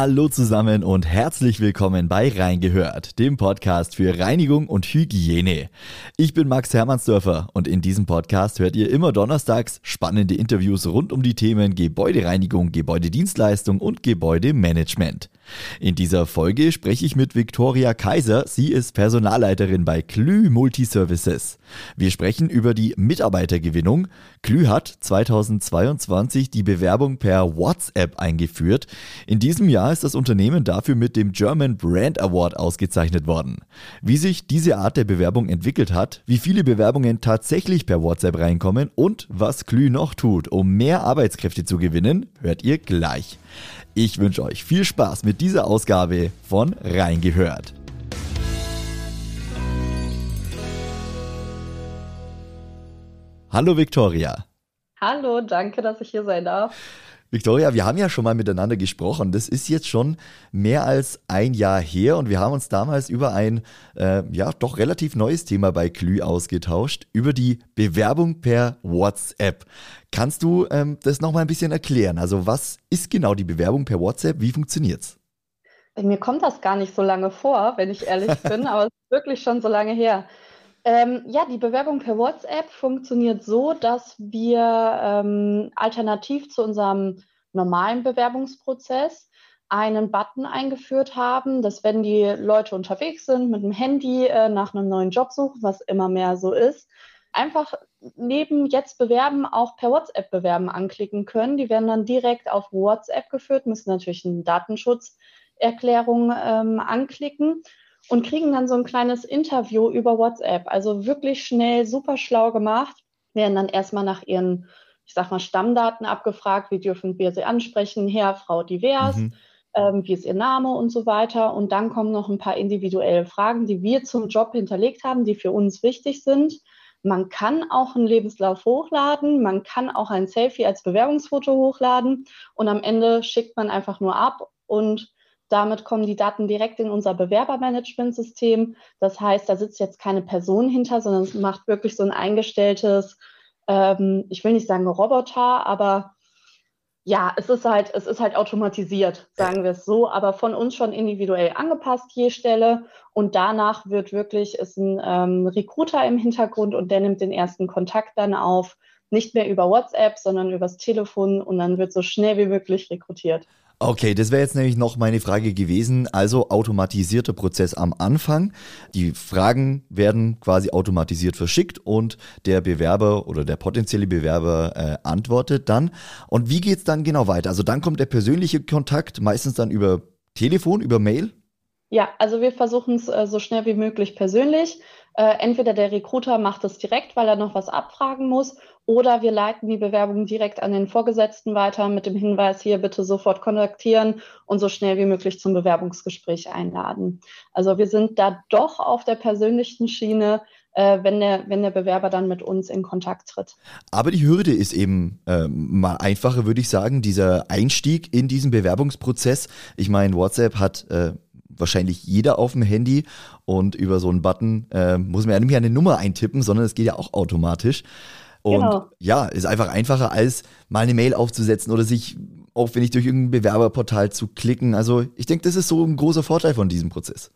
Hallo zusammen und herzlich willkommen bei Reingehört, dem Podcast für Reinigung und Hygiene. Ich bin Max Hermannsdörfer und in diesem Podcast hört ihr immer donnerstags spannende Interviews rund um die Themen Gebäudereinigung, Gebäudedienstleistung und Gebäudemanagement. In dieser Folge spreche ich mit Viktoria Kaiser. Sie ist Personalleiterin bei Klü Multiservices. Wir sprechen über die Mitarbeitergewinnung. Klü hat 2022 die Bewerbung per WhatsApp eingeführt. In diesem Jahr ist das Unternehmen dafür mit dem German Brand Award ausgezeichnet worden. Wie sich diese Art der Bewerbung entwickelt hat, wie viele Bewerbungen tatsächlich per WhatsApp reinkommen und was Klü noch tut, um mehr Arbeitskräfte zu gewinnen, hört ihr gleich. Ich wünsche euch viel Spaß mit dieser Ausgabe von Reingehört. Hallo Victoria. Hallo, danke, dass ich hier sein darf. Victoria, wir haben ja schon mal miteinander gesprochen. Das ist jetzt schon mehr als ein Jahr her und wir haben uns damals über ein äh, ja doch relativ neues Thema bei Klü ausgetauscht, über die Bewerbung per WhatsApp. Kannst du ähm, das nochmal ein bisschen erklären? Also was ist genau die Bewerbung per WhatsApp? Wie funktioniert's? Mir kommt das gar nicht so lange vor, wenn ich ehrlich bin, aber es ist wirklich schon so lange her. Ähm, ja, die Bewerbung per WhatsApp funktioniert so, dass wir ähm, alternativ zu unserem normalen Bewerbungsprozess einen Button eingeführt haben, dass wenn die Leute unterwegs sind mit dem Handy äh, nach einem neuen Job suchen, was immer mehr so ist, einfach neben jetzt bewerben auch per WhatsApp bewerben anklicken können. Die werden dann direkt auf WhatsApp geführt, müssen natürlich eine Datenschutzerklärung ähm, anklicken und kriegen dann so ein kleines Interview über WhatsApp. Also wirklich schnell, super schlau gemacht, werden dann erstmal nach ihren, ich sag mal, Stammdaten abgefragt, wie dürfen wir sie ansprechen, Herr, Frau divers, mhm. ähm, wie ist ihr Name und so weiter. Und dann kommen noch ein paar individuelle Fragen, die wir zum Job hinterlegt haben, die für uns wichtig sind. Man kann auch einen Lebenslauf hochladen, man kann auch ein Selfie als Bewerbungsfoto hochladen und am Ende schickt man einfach nur ab und damit kommen die Daten direkt in unser Bewerbermanagementsystem. Das heißt, da sitzt jetzt keine Person hinter, sondern es macht wirklich so ein eingestelltes, ähm, ich will nicht sagen Roboter, aber ja, es ist halt, es ist halt automatisiert, sagen wir es so, aber von uns schon individuell angepasst je Stelle. Und danach wird wirklich, ist ein ähm, Recruiter im Hintergrund und der nimmt den ersten Kontakt dann auf, nicht mehr über WhatsApp, sondern übers Telefon und dann wird so schnell wie möglich rekrutiert. Okay, das wäre jetzt nämlich noch meine Frage gewesen. Also automatisierter Prozess am Anfang. Die Fragen werden quasi automatisiert verschickt und der Bewerber oder der potenzielle Bewerber äh, antwortet dann. Und wie geht's dann genau weiter? Also dann kommt der persönliche Kontakt, meistens dann über Telefon, über Mail? Ja, also wir versuchen es äh, so schnell wie möglich persönlich. Äh, entweder der Recruiter macht es direkt, weil er noch was abfragen muss, oder wir leiten die Bewerbung direkt an den Vorgesetzten weiter mit dem Hinweis, hier bitte sofort kontaktieren und so schnell wie möglich zum Bewerbungsgespräch einladen. Also wir sind da doch auf der persönlichen Schiene, äh, wenn, der, wenn der Bewerber dann mit uns in Kontakt tritt. Aber die Hürde ist eben äh, mal einfacher, würde ich sagen, dieser Einstieg in diesen Bewerbungsprozess. Ich meine, WhatsApp hat äh, wahrscheinlich jeder auf dem Handy und über so einen Button äh, muss man ja nicht mehr eine Nummer eintippen, sondern es geht ja auch automatisch. Und genau. ja, ist einfach einfacher, als mal eine Mail aufzusetzen oder sich aufwendig durch irgendein Bewerberportal zu klicken. Also ich denke, das ist so ein großer Vorteil von diesem Prozess.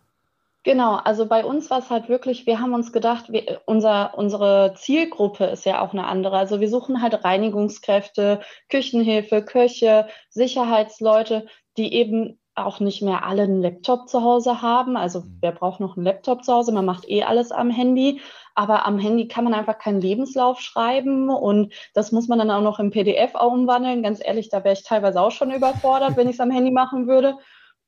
Genau, also bei uns war es halt wirklich, wir haben uns gedacht, wir, unser, unsere Zielgruppe ist ja auch eine andere. Also wir suchen halt Reinigungskräfte, Küchenhilfe, Köche, Sicherheitsleute, die eben auch nicht mehr alle einen Laptop zu Hause haben. Also mhm. wer braucht noch einen Laptop zu Hause? Man macht eh alles am Handy. Aber am Handy kann man einfach keinen Lebenslauf schreiben und das muss man dann auch noch im PDF umwandeln. Ganz ehrlich, da wäre ich teilweise auch schon überfordert, wenn ich es am Handy machen würde.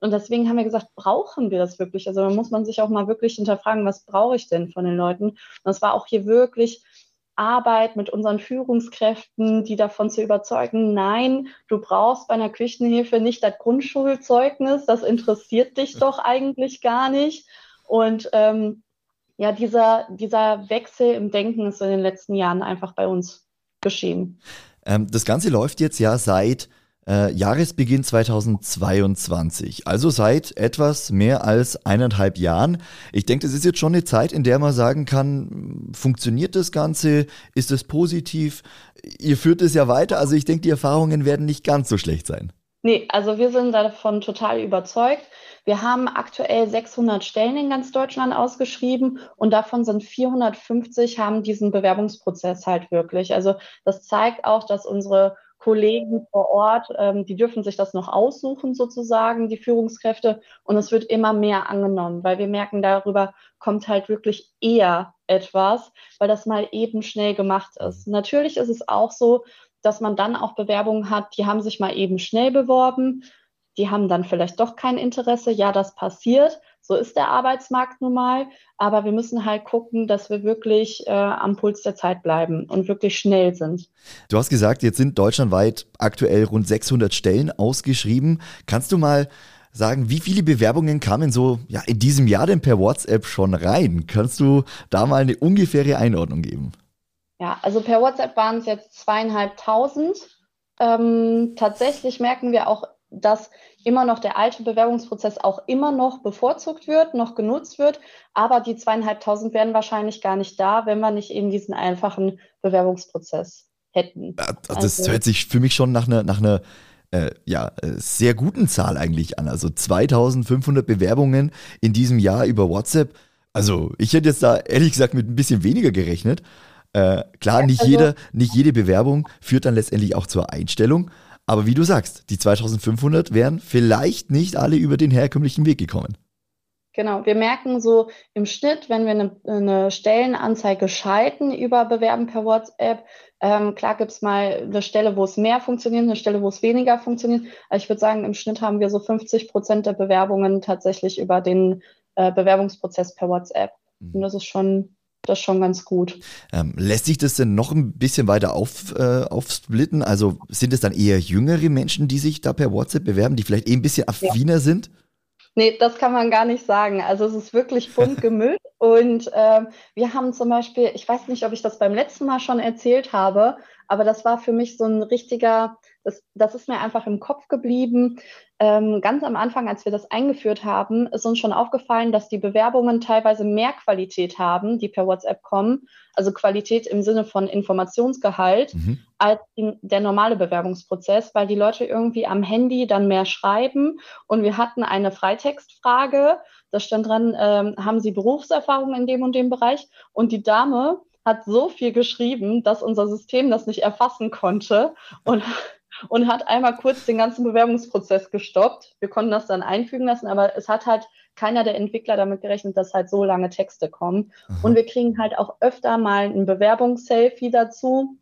Und deswegen haben wir gesagt, brauchen wir das wirklich? Also da muss man sich auch mal wirklich hinterfragen, was brauche ich denn von den Leuten? Und das war auch hier wirklich Arbeit mit unseren Führungskräften, die davon zu überzeugen, nein, du brauchst bei einer Küchenhilfe nicht das Grundschulzeugnis, das interessiert dich doch eigentlich gar nicht. Und ähm, ja, dieser, dieser Wechsel im Denken ist in den letzten Jahren einfach bei uns geschehen. Ähm, das Ganze läuft jetzt ja seit äh, Jahresbeginn 2022, also seit etwas mehr als eineinhalb Jahren. Ich denke, das ist jetzt schon eine Zeit, in der man sagen kann, funktioniert das Ganze, ist es positiv? Ihr führt es ja weiter, also ich denke, die Erfahrungen werden nicht ganz so schlecht sein. Nee, also wir sind davon total überzeugt. Wir haben aktuell 600 Stellen in ganz Deutschland ausgeschrieben und davon sind 450 haben diesen Bewerbungsprozess halt wirklich. Also das zeigt auch, dass unsere Kollegen vor Ort, ähm, die dürfen sich das noch aussuchen sozusagen, die Führungskräfte. Und es wird immer mehr angenommen, weil wir merken, darüber kommt halt wirklich eher etwas, weil das mal eben schnell gemacht ist. Natürlich ist es auch so, dass man dann auch Bewerbungen hat, die haben sich mal eben schnell beworben, die haben dann vielleicht doch kein Interesse. Ja, das passiert. So ist der Arbeitsmarkt nun mal. Aber wir müssen halt gucken, dass wir wirklich äh, am Puls der Zeit bleiben und wirklich schnell sind. Du hast gesagt, jetzt sind deutschlandweit aktuell rund 600 Stellen ausgeschrieben. Kannst du mal sagen, wie viele Bewerbungen kamen so ja, in diesem Jahr denn per WhatsApp schon rein? Kannst du da mal eine ungefähre Einordnung geben? Ja, also per WhatsApp waren es jetzt zweieinhalbtausend. Ähm, tatsächlich merken wir auch, dass immer noch der alte Bewerbungsprozess auch immer noch bevorzugt wird, noch genutzt wird, aber die zweieinhalbtausend wären wahrscheinlich gar nicht da, wenn wir nicht eben diesen einfachen Bewerbungsprozess hätten. Also das also, hört sich für mich schon nach einer, nach einer äh, ja, äh, sehr guten Zahl eigentlich an. Also 2500 Bewerbungen in diesem Jahr über WhatsApp. Also ich hätte jetzt da ehrlich gesagt mit ein bisschen weniger gerechnet. Äh, klar, nicht, also, jeder, nicht jede Bewerbung führt dann letztendlich auch zur Einstellung. Aber wie du sagst, die 2500 wären vielleicht nicht alle über den herkömmlichen Weg gekommen. Genau, wir merken so im Schnitt, wenn wir eine, eine Stellenanzeige schalten über Bewerben per WhatsApp, ähm, klar gibt es mal eine Stelle, wo es mehr funktioniert, eine Stelle, wo es weniger funktioniert. Aber ich würde sagen, im Schnitt haben wir so 50 Prozent der Bewerbungen tatsächlich über den äh, Bewerbungsprozess per WhatsApp. Mhm. Und das ist schon das schon ganz gut. Ähm, lässt sich das denn noch ein bisschen weiter auf, äh, aufsplitten? Also sind es dann eher jüngere Menschen, die sich da per WhatsApp bewerben, die vielleicht eh ein bisschen affiner ja. sind? Nee, das kann man gar nicht sagen. Also es ist wirklich bunt gemischt. und äh, wir haben zum Beispiel, ich weiß nicht, ob ich das beim letzten Mal schon erzählt habe, aber das war für mich so ein richtiger, das, das ist mir einfach im Kopf geblieben. Ähm, ganz am Anfang, als wir das eingeführt haben, ist uns schon aufgefallen, dass die Bewerbungen teilweise mehr Qualität haben, die per WhatsApp kommen, also Qualität im Sinne von Informationsgehalt, mhm. als der normale Bewerbungsprozess, weil die Leute irgendwie am Handy dann mehr schreiben. Und wir hatten eine Freitextfrage, da stand dran, ähm, haben Sie Berufserfahrung in dem und dem Bereich? Und die Dame hat so viel geschrieben, dass unser System das nicht erfassen konnte und, und hat einmal kurz den ganzen Bewerbungsprozess gestoppt. Wir konnten das dann einfügen lassen, aber es hat halt keiner der Entwickler damit gerechnet, dass halt so lange Texte kommen. Mhm. Und wir kriegen halt auch öfter mal ein Bewerbungsselfie dazu,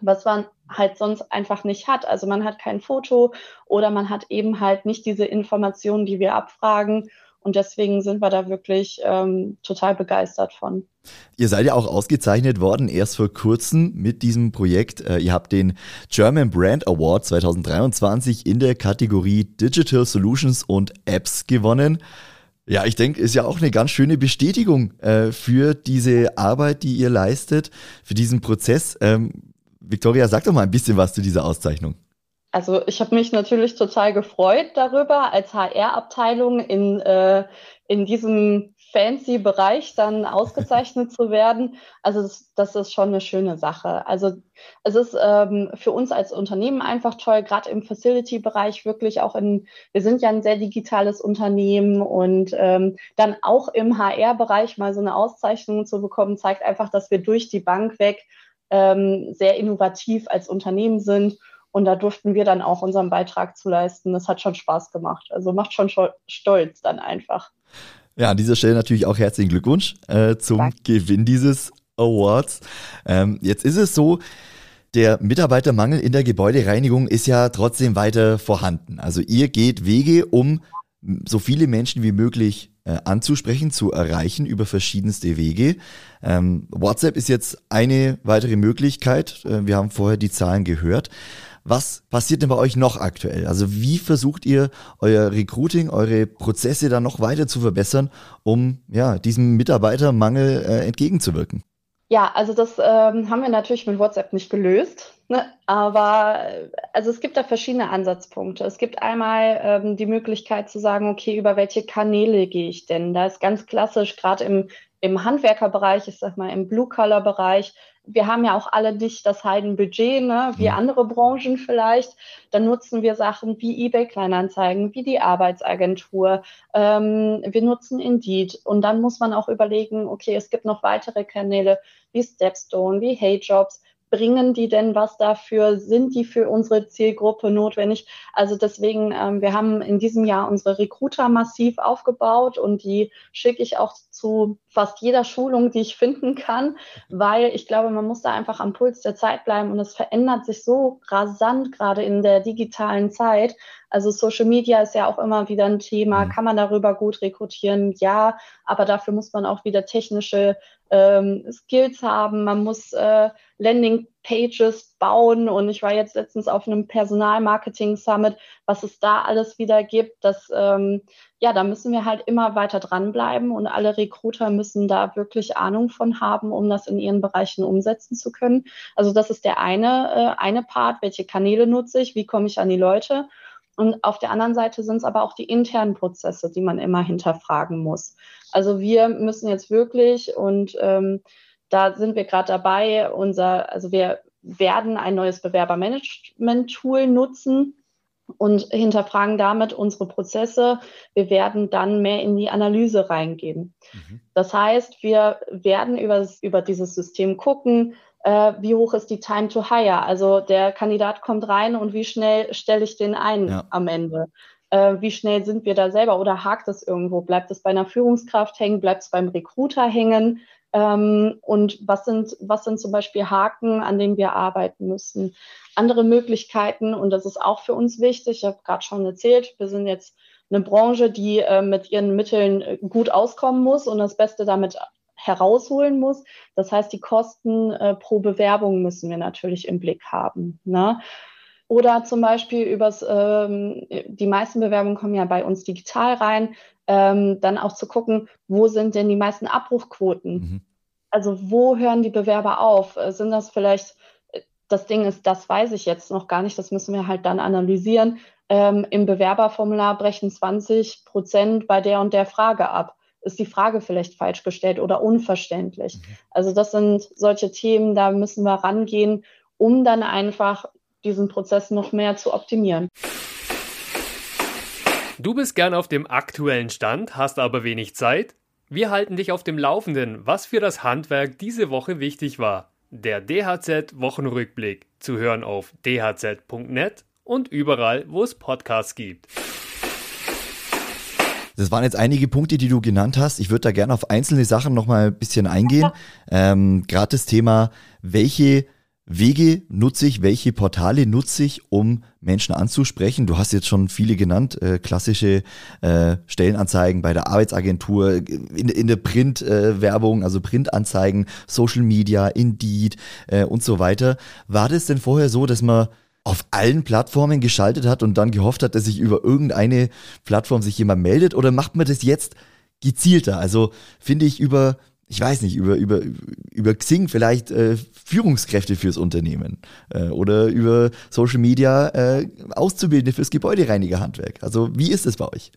was man halt sonst einfach nicht hat. Also man hat kein Foto oder man hat eben halt nicht diese Informationen, die wir abfragen. Und deswegen sind wir da wirklich ähm, total begeistert von. Ihr seid ja auch ausgezeichnet worden, erst vor kurzem mit diesem Projekt. Äh, ihr habt den German Brand Award 2023 in der Kategorie Digital Solutions und Apps gewonnen. Ja, ich denke, ist ja auch eine ganz schöne Bestätigung äh, für diese Arbeit, die ihr leistet, für diesen Prozess. Ähm, Victoria, sag doch mal ein bisschen was zu dieser Auszeichnung. Also ich habe mich natürlich total gefreut darüber, als HR-Abteilung in, äh, in diesem fancy Bereich dann ausgezeichnet zu werden. Also das, das, ist schon eine schöne Sache. Also es ist ähm, für uns als Unternehmen einfach toll, gerade im Facility-Bereich wirklich auch in, wir sind ja ein sehr digitales Unternehmen und ähm, dann auch im HR-Bereich mal so eine Auszeichnung zu bekommen, zeigt einfach, dass wir durch die Bank weg ähm, sehr innovativ als Unternehmen sind und da durften wir dann auch unseren Beitrag zu leisten. Das hat schon Spaß gemacht. Also macht schon stolz dann einfach. Ja, an dieser Stelle natürlich auch herzlichen Glückwunsch äh, zum Danke. Gewinn dieses Awards. Ähm, jetzt ist es so, der Mitarbeitermangel in der Gebäudereinigung ist ja trotzdem weiter vorhanden. Also ihr geht Wege, um so viele Menschen wie möglich äh, anzusprechen, zu erreichen über verschiedenste Wege. Ähm, WhatsApp ist jetzt eine weitere Möglichkeit. Äh, wir haben vorher die Zahlen gehört. Was passiert denn bei euch noch aktuell? Also wie versucht ihr euer Recruiting, eure Prozesse dann noch weiter zu verbessern, um ja, diesem Mitarbeitermangel äh, entgegenzuwirken? Ja, also das ähm, haben wir natürlich mit WhatsApp nicht gelöst. Ne, aber also es gibt da verschiedene Ansatzpunkte. Es gibt einmal ähm, die Möglichkeit zu sagen, okay, über welche Kanäle gehe ich denn? Da ist ganz klassisch, gerade im, im Handwerkerbereich, ich sag mal im Blue-Color-Bereich, wir haben ja auch alle nicht das Heidenbudget, ne, wie andere Branchen vielleicht. Dann nutzen wir Sachen wie eBay Kleinanzeigen, wie die Arbeitsagentur. Ähm, wir nutzen Indeed. Und dann muss man auch überlegen, okay, es gibt noch weitere Kanäle wie Stepstone, wie HeyJobs bringen die denn was dafür? Sind die für unsere Zielgruppe notwendig? Also deswegen, ähm, wir haben in diesem Jahr unsere Recruiter massiv aufgebaut und die schicke ich auch zu fast jeder Schulung, die ich finden kann, weil ich glaube, man muss da einfach am Puls der Zeit bleiben und es verändert sich so rasant gerade in der digitalen Zeit. Also Social Media ist ja auch immer wieder ein Thema. Mhm. Kann man darüber gut rekrutieren? Ja, aber dafür muss man auch wieder technische ähm, Skills haben. Man muss äh, Landing Pages bauen und ich war jetzt letztens auf einem Personalmarketing Summit, was es da alles wieder gibt. Das, ähm, ja, da müssen wir halt immer weiter dranbleiben und alle Recruiter müssen da wirklich Ahnung von haben, um das in ihren Bereichen umsetzen zu können. Also das ist der eine, äh, eine Part. Welche Kanäle nutze ich? Wie komme ich an die Leute? Und auf der anderen Seite sind es aber auch die internen Prozesse, die man immer hinterfragen muss. Also wir müssen jetzt wirklich und ähm, da sind wir gerade dabei, unser, also wir werden ein neues Bewerbermanagement-Tool nutzen und hinterfragen damit unsere Prozesse. Wir werden dann mehr in die Analyse reingehen. Mhm. Das heißt, wir werden über, über dieses System gucken, äh, wie hoch ist die Time to Hire? Also der Kandidat kommt rein und wie schnell stelle ich den ein ja. am Ende? Äh, wie schnell sind wir da selber oder hakt es irgendwo? Bleibt es bei einer Führungskraft hängen? Bleibt es beim Recruiter hängen? Ähm, und was sind, was sind zum Beispiel Haken, an denen wir arbeiten müssen? Andere Möglichkeiten, und das ist auch für uns wichtig, ich habe gerade schon erzählt, wir sind jetzt eine Branche, die äh, mit ihren Mitteln äh, gut auskommen muss und das Beste damit herausholen muss. Das heißt, die Kosten äh, pro Bewerbung müssen wir natürlich im Blick haben. Ne? Oder zum Beispiel übers, ähm, die meisten Bewerbungen kommen ja bei uns digital rein, ähm, dann auch zu gucken, wo sind denn die meisten Abbruchquoten? Mhm. Also wo hören die Bewerber auf? Äh, sind das vielleicht, äh, das Ding ist, das weiß ich jetzt noch gar nicht, das müssen wir halt dann analysieren. Ähm, Im Bewerberformular brechen 20 Prozent bei der und der Frage ab ist die Frage vielleicht falsch gestellt oder unverständlich. Mhm. Also das sind solche Themen, da müssen wir rangehen, um dann einfach diesen Prozess noch mehr zu optimieren. Du bist gern auf dem aktuellen Stand, hast aber wenig Zeit? Wir halten dich auf dem Laufenden, was für das Handwerk diese Woche wichtig war. Der DHZ Wochenrückblick zu hören auf dhz.net und überall, wo es Podcasts gibt. Das waren jetzt einige Punkte, die du genannt hast. Ich würde da gerne auf einzelne Sachen nochmal ein bisschen eingehen. Ähm, Gerade das Thema, welche Wege nutze ich, welche Portale nutze ich, um Menschen anzusprechen? Du hast jetzt schon viele genannt, äh, klassische äh, Stellenanzeigen bei der Arbeitsagentur, in, in der Printwerbung, äh, also Printanzeigen, Social Media, Indeed äh, und so weiter. War das denn vorher so, dass man auf allen Plattformen geschaltet hat und dann gehofft hat, dass sich über irgendeine Plattform sich jemand meldet? Oder macht man das jetzt gezielter? Also finde ich über, ich weiß nicht, über, über, über Xing vielleicht äh, Führungskräfte fürs Unternehmen äh, oder über Social Media äh, Auszubildende fürs Gebäudereinigerhandwerk. Also wie ist es bei euch?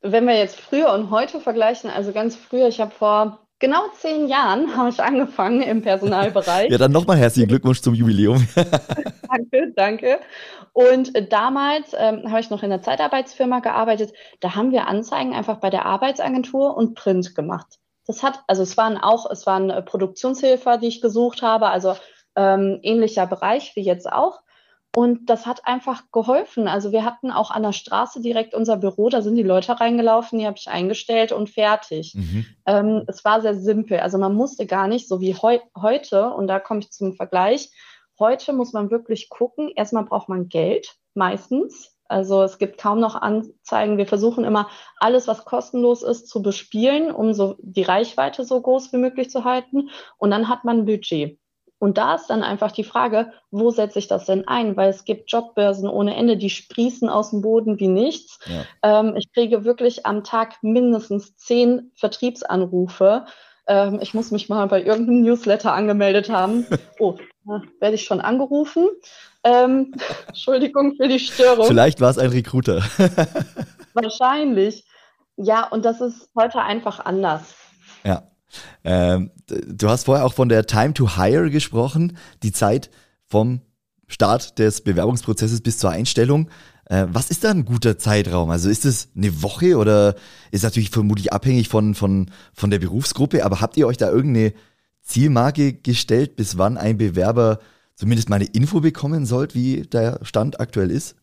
Wenn wir jetzt früher und heute vergleichen, also ganz früher, ich habe vor genau zehn Jahren habe ich angefangen im Personalbereich. ja, dann nochmal herzlichen Glückwunsch zum Jubiläum. danke, danke. Und damals ähm, habe ich noch in der Zeitarbeitsfirma gearbeitet. Da haben wir Anzeigen einfach bei der Arbeitsagentur und Print gemacht. Das hat, also es waren auch, es waren äh, Produktionshilfe, die ich gesucht habe, also ähm, ähnlicher Bereich wie jetzt auch. Und das hat einfach geholfen. Also wir hatten auch an der Straße direkt unser Büro, da sind die Leute reingelaufen, die habe ich eingestellt und fertig. Mhm. Ähm, es war sehr simpel. Also man musste gar nicht, so wie heu heute, und da komme ich zum Vergleich, heute muss man wirklich gucken, erstmal braucht man Geld, meistens. Also es gibt kaum noch Anzeigen. Wir versuchen immer, alles, was kostenlos ist, zu bespielen, um so die Reichweite so groß wie möglich zu halten. Und dann hat man ein Budget. Und da ist dann einfach die Frage, wo setze ich das denn ein? Weil es gibt Jobbörsen ohne Ende, die sprießen aus dem Boden wie nichts. Ja. Ähm, ich kriege wirklich am Tag mindestens zehn Vertriebsanrufe. Ähm, ich muss mich mal bei irgendeinem Newsletter angemeldet haben. Oh, werde ich schon angerufen. Ähm, Entschuldigung für die Störung. Vielleicht war es ein Recruiter. Wahrscheinlich. Ja, und das ist heute einfach anders. Ja. Ähm, du hast vorher auch von der Time to Hire gesprochen, die Zeit vom Start des Bewerbungsprozesses bis zur Einstellung. Äh, was ist da ein guter Zeitraum? Also ist es eine Woche oder ist natürlich vermutlich abhängig von, von, von der Berufsgruppe, aber habt ihr euch da irgendeine Zielmarke gestellt, bis wann ein Bewerber zumindest mal eine Info bekommen sollte, wie der Stand aktuell ist?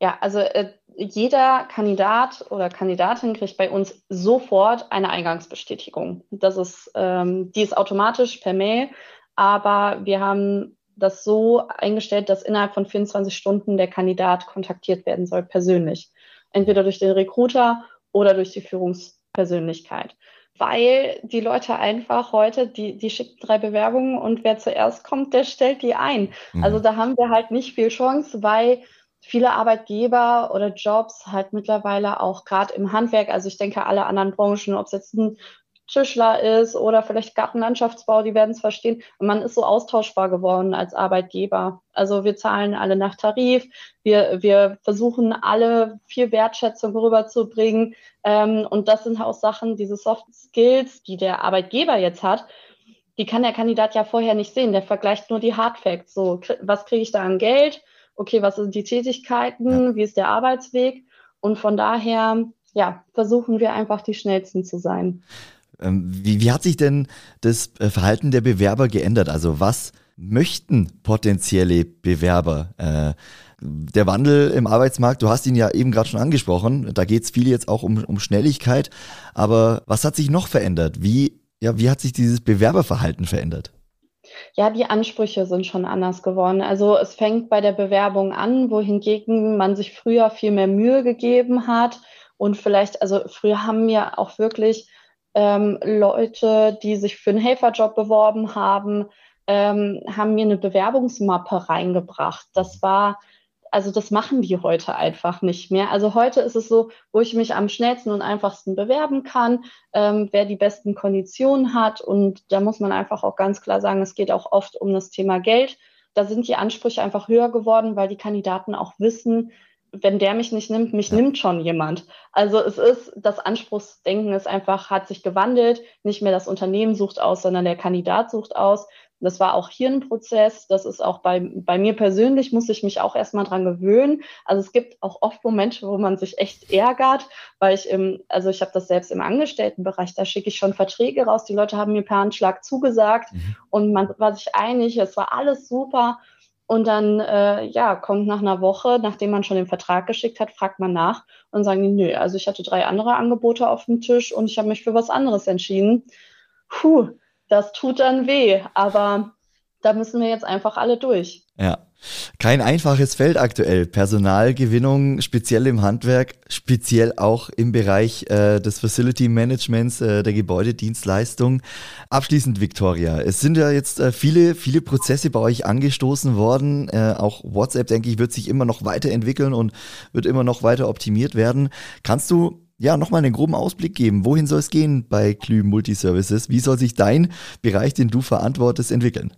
Ja, also äh, jeder Kandidat oder Kandidatin kriegt bei uns sofort eine Eingangsbestätigung. Das ist, ähm, die ist automatisch per Mail, aber wir haben das so eingestellt, dass innerhalb von 24 Stunden der Kandidat kontaktiert werden soll, persönlich. Entweder durch den Recruiter oder durch die Führungspersönlichkeit. Weil die Leute einfach heute, die, die schicken drei Bewerbungen und wer zuerst kommt, der stellt die ein. Mhm. Also da haben wir halt nicht viel Chance, weil viele Arbeitgeber oder Jobs halt mittlerweile auch gerade im Handwerk, also ich denke alle anderen Branchen, ob es jetzt ein Tischler ist oder vielleicht Gartenlandschaftsbau, die werden es verstehen. Und man ist so austauschbar geworden als Arbeitgeber. Also wir zahlen alle nach Tarif. Wir, wir versuchen alle viel Wertschätzung rüberzubringen. Ähm, und das sind auch Sachen, diese Soft Skills, die der Arbeitgeber jetzt hat, die kann der Kandidat ja vorher nicht sehen. Der vergleicht nur die Hard Facts. So, was kriege ich da an Geld? Okay, was sind die Tätigkeiten, ja. wie ist der Arbeitsweg? Und von daher, ja, versuchen wir einfach die schnellsten zu sein. Ähm, wie, wie hat sich denn das äh, Verhalten der Bewerber geändert? Also was möchten potenzielle Bewerber? Äh, der Wandel im Arbeitsmarkt, du hast ihn ja eben gerade schon angesprochen, da geht es viel jetzt auch um, um Schnelligkeit, aber was hat sich noch verändert? Wie, ja, wie hat sich dieses Bewerberverhalten verändert? Ja, die Ansprüche sind schon anders geworden. Also es fängt bei der Bewerbung an, wohingegen man sich früher viel mehr Mühe gegeben hat. Und vielleicht, also früher haben wir auch wirklich ähm, Leute, die sich für einen Helferjob beworben haben, ähm, haben mir eine Bewerbungsmappe reingebracht. Das war also das machen die heute einfach nicht mehr. Also heute ist es so, wo ich mich am schnellsten und einfachsten bewerben kann, ähm, wer die besten Konditionen hat. Und da muss man einfach auch ganz klar sagen, es geht auch oft um das Thema Geld. Da sind die Ansprüche einfach höher geworden, weil die Kandidaten auch wissen, wenn der mich nicht nimmt, mich ja. nimmt schon jemand. Also es ist, das Anspruchsdenken ist einfach, hat sich gewandelt. Nicht mehr das Unternehmen sucht aus, sondern der Kandidat sucht aus. Das war auch hier ein Prozess. Das ist auch bei, bei mir persönlich, muss ich mich auch erstmal dran gewöhnen. Also es gibt auch oft Momente, wo man sich echt ärgert, weil ich im, also ich habe das selbst im Angestelltenbereich, da schicke ich schon Verträge raus. Die Leute haben mir per Handschlag zugesagt mhm. und man war sich einig, es war alles super. Und dann, äh, ja, kommt nach einer Woche, nachdem man schon den Vertrag geschickt hat, fragt man nach und sagen die, nö, also ich hatte drei andere Angebote auf dem Tisch und ich habe mich für was anderes entschieden. Puh, das tut dann weh, aber da müssen wir jetzt einfach alle durch. Ja. Kein einfaches Feld aktuell. Personalgewinnung, speziell im Handwerk, speziell auch im Bereich äh, des Facility Managements, äh, der Gebäudedienstleistung. Abschließend, Victoria, es sind ja jetzt äh, viele, viele Prozesse bei euch angestoßen worden. Äh, auch WhatsApp, denke ich, wird sich immer noch weiterentwickeln und wird immer noch weiter optimiert werden. Kannst du ja, nochmal einen groben Ausblick geben. Wohin soll es gehen bei Klü Multiservices? Wie soll sich dein Bereich, den du verantwortest, entwickeln?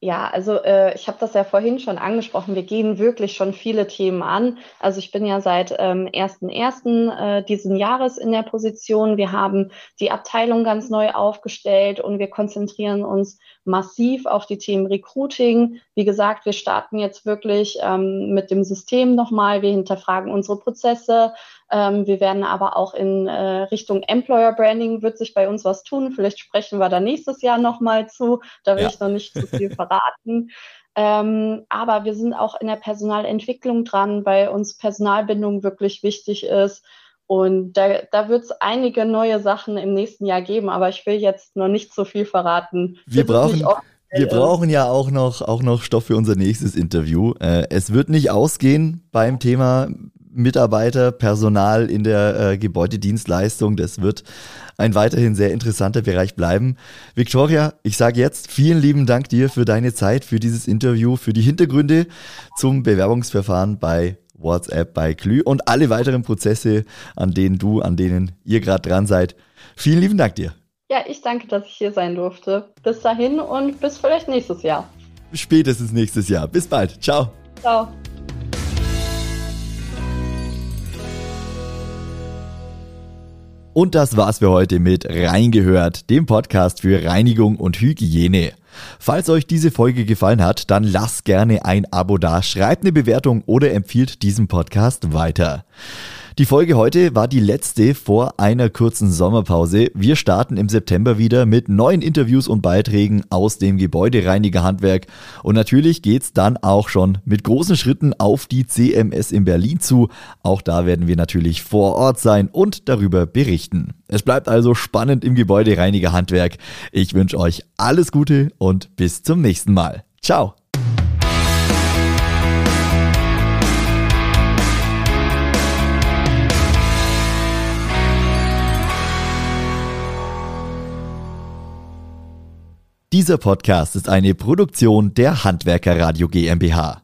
Ja, also äh, ich habe das ja vorhin schon angesprochen. Wir gehen wirklich schon viele Themen an. Also ich bin ja seit ähm, 1.1. Äh, diesen Jahres in der Position. Wir haben die Abteilung ganz neu aufgestellt und wir konzentrieren uns massiv auf die Themen Recruiting. Wie gesagt, wir starten jetzt wirklich ähm, mit dem System nochmal. Wir hinterfragen unsere Prozesse. Ähm, wir werden aber auch in äh, Richtung Employer Branding wird sich bei uns was tun. Vielleicht sprechen wir da nächstes Jahr nochmal zu. Da will ja. ich noch nicht zu viel verraten. Ähm, aber wir sind auch in der Personalentwicklung dran, weil uns Personalbindung wirklich wichtig ist. Und da, da wird es einige neue Sachen im nächsten Jahr geben, aber ich will jetzt noch nicht so viel verraten. Wir brauchen, wir brauchen ja auch noch, auch noch Stoff für unser nächstes Interview. Äh, es wird nicht ausgehen beim Thema Mitarbeiter, Personal in der äh, Gebäudedienstleistung. Das wird ein weiterhin sehr interessanter Bereich bleiben. Victoria, ich sage jetzt vielen lieben Dank dir für deine Zeit, für dieses Interview, für die Hintergründe zum Bewerbungsverfahren bei WhatsApp bei Glü und alle weiteren Prozesse, an denen du, an denen ihr gerade dran seid. Vielen lieben Dank dir. Ja, ich danke, dass ich hier sein durfte. Bis dahin und bis vielleicht nächstes Jahr. spätestens nächstes Jahr. Bis bald. Ciao. Ciao. Und das war's für heute mit Reingehört, dem Podcast für Reinigung und Hygiene. Falls euch diese Folge gefallen hat, dann lasst gerne ein Abo da, schreibt eine Bewertung oder empfiehlt diesen Podcast weiter. Die Folge heute war die letzte vor einer kurzen Sommerpause. Wir starten im September wieder mit neuen Interviews und Beiträgen aus dem Gebäudereinigerhandwerk. Und natürlich geht's dann auch schon mit großen Schritten auf die CMS in Berlin zu. Auch da werden wir natürlich vor Ort sein und darüber berichten. Es bleibt also spannend im Gebäudereinigerhandwerk. Ich wünsche euch alles Gute und bis zum nächsten Mal. Ciao. Dieser Podcast ist eine Produktion der Handwerker Radio GmbH.